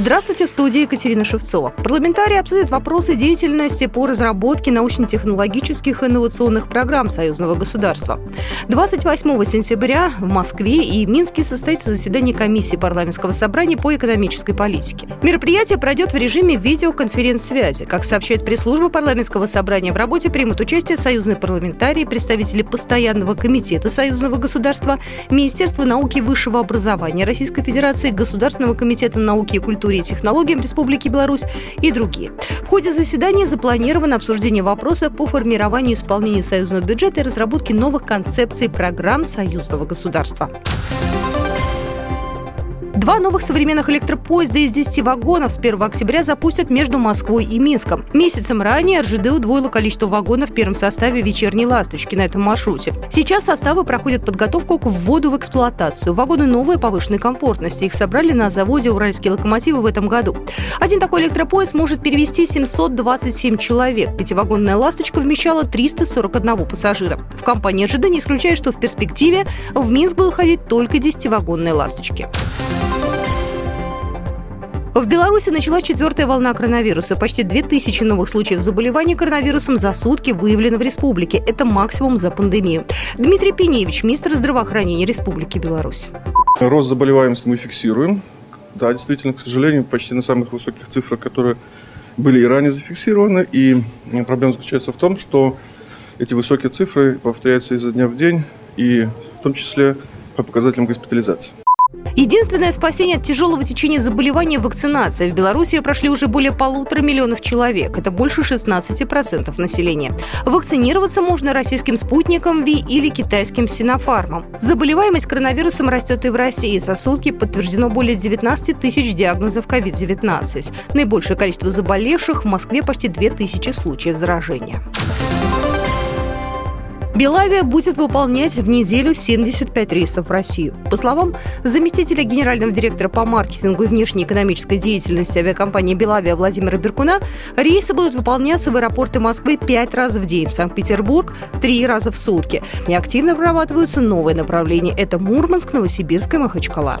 Здравствуйте, в студии Екатерина Шевцова. Парламентарии обсудят вопросы деятельности по разработке научно-технологических инновационных программ союзного государства. 28 сентября в Москве и Минске состоится заседание комиссии парламентского собрания по экономической политике. Мероприятие пройдет в режиме видеоконференц-связи. Как сообщает пресс-служба парламентского собрания, в работе примут участие союзные парламентарии, представители постоянного комитета союзного государства, Министерства науки и высшего образования Российской Федерации, Государственного комитета науки и культуры культуре и технологиям Республики Беларусь и другие. В ходе заседания запланировано обсуждение вопроса по формированию и исполнению союзного бюджета и разработке новых концепций программ союзного государства. Два новых современных электропоезда из 10 вагонов с 1 октября запустят между Москвой и Минском. Месяцем ранее РЖД удвоило количество вагонов в первом составе вечерней «Ласточки» на этом маршруте. Сейчас составы проходят подготовку к вводу в эксплуатацию. Вагоны новые повышенной комфортности. Их собрали на заводе «Уральские локомотивы» в этом году. Один такой электропоезд может перевести 727 человек. Пятивагонная «Ласточка» вмещала 341 пассажира. В компании РЖД не исключает, что в перспективе в Минск будут ходить только 10-вагонные «Ласточки». В Беларуси началась четвертая волна коронавируса. Почти 2000 новых случаев заболевания коронавирусом за сутки выявлено в республике. Это максимум за пандемию. Дмитрий Пеневич, министр здравоохранения Республики Беларусь. Рост заболеваемости мы фиксируем. Да, действительно, к сожалению, почти на самых высоких цифрах, которые были и ранее зафиксированы. И проблема заключается в том, что эти высокие цифры повторяются изо дня в день, и в том числе по показателям госпитализации. Единственное спасение от тяжелого течения заболевания – вакцинация. В Беларуси прошли уже более полутора миллионов человек. Это больше 16% населения. Вакцинироваться можно российским спутником ВИ или китайским Синофармом. Заболеваемость коронавирусом растет и в России. За сутки подтверждено более 19 тысяч диагнозов COVID-19. Наибольшее количество заболевших в Москве почти 2000 случаев заражения. Белавия будет выполнять в неделю 75 рейсов в Россию. По словам заместителя генерального директора по маркетингу и внешней экономической деятельности авиакомпании «Белавия» Владимира Беркуна, рейсы будут выполняться в аэропорты Москвы пять раз в день, в Санкт-Петербург – три раза в сутки. И активно прорабатываются новые направления – это Мурманск, Новосибирск и Махачкала.